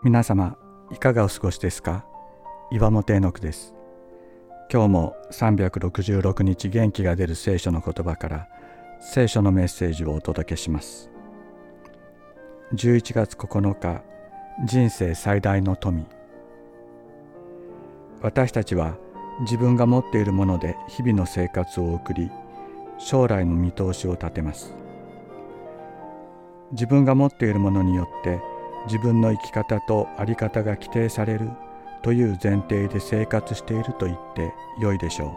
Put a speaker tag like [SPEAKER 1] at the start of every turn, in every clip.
[SPEAKER 1] 皆様いかがお過ごしですか？岩本絵の句です。今日も366日元気が出る聖書の言葉から聖書のメッセージをお届けします。11月9日人生最大の富。私たちは自分が持っているもので日々の生活を送り将来の見通しを立てます。自分が持っているものによって自分の生き方と在り方が規定されるという前提で生活していると言ってよいでしょ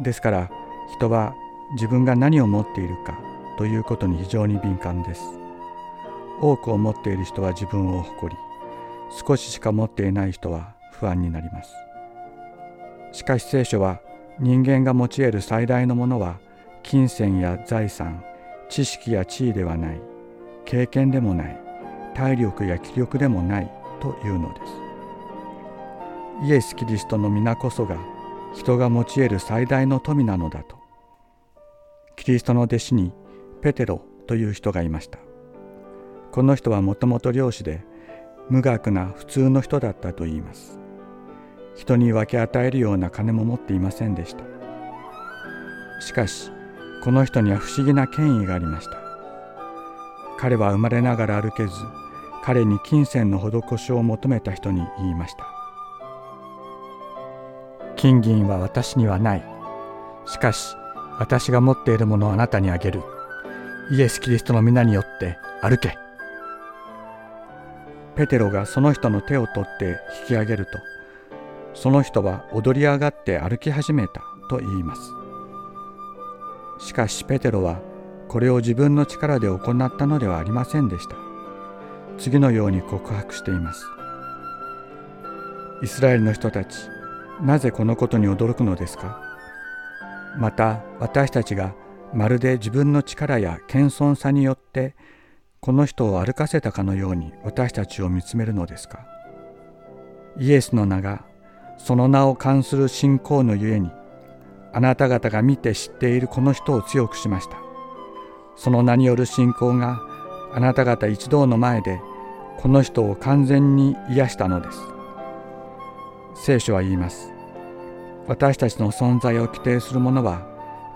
[SPEAKER 1] う。ですから人は自分が何を持っているかということに非常に敏感です。多くを持っている人は自分を誇り少ししか持っていない人は不安になります。しかし聖書は人間が持ち得る最大のものは金銭や財産知識や地位ではない。経験でもない体力や気力でもないというのです。イエス・キリストの皆こそが人が持ち得る最大の富なのだとキリストの弟子にペテロという人がいました。この人はもともと漁師で無学な普通の人だったといいます。人に分け与えるような金も持っていませんでした。しかしこの人には不思議な権威がありました。彼は生まれながら歩けず彼に金銭の施しを求めた人に言いました。金銀は私にはない。しかし私が持っているものをあなたにあげる。イエス・キリストの皆によって歩け。ペテロがその人の手を取って引き上げるとその人は踊り上がって歩き始めたと言います。しかしペテロはこれを自分の力で行ったのではありませんでした。次のように告白しています。イスラエルの人たちなぜこのことに驚くのですか？また私たちがまるで自分の力や謙遜さによってこの人を歩かせたかのように私たちを見つめるのですか？イエスの名がその名を冠する信仰のゆえにあなた方が見て知っているこの人を強くしました。その名による信仰があなた方一同の前でこの人を完全に癒したのです。聖書は言います。私たちの存在を規定するものは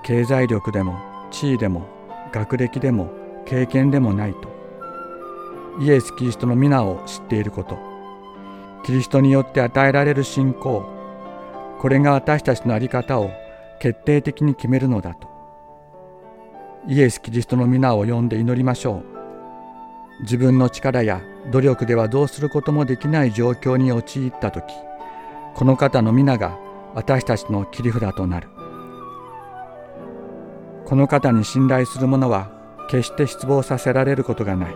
[SPEAKER 1] 経済力でも地位でも学歴でも経験でもないと。イエス・キリストの皆を知っていること。キリストによって与えられる信仰。これが私たちの在り方を決定的に決めるのだと。イエス・キリストの皆を呼んで祈りましょう。自分の力や努力ではどうすることもできない状況に陥った時この方の皆が私たちの切り札となる。この方に信頼する者は決して失望させられることがない。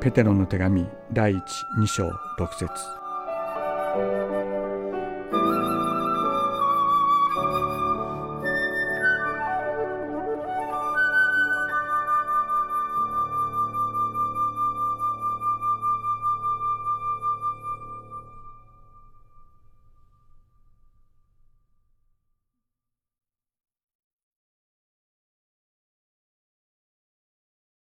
[SPEAKER 1] ペテロの手紙第12章6節。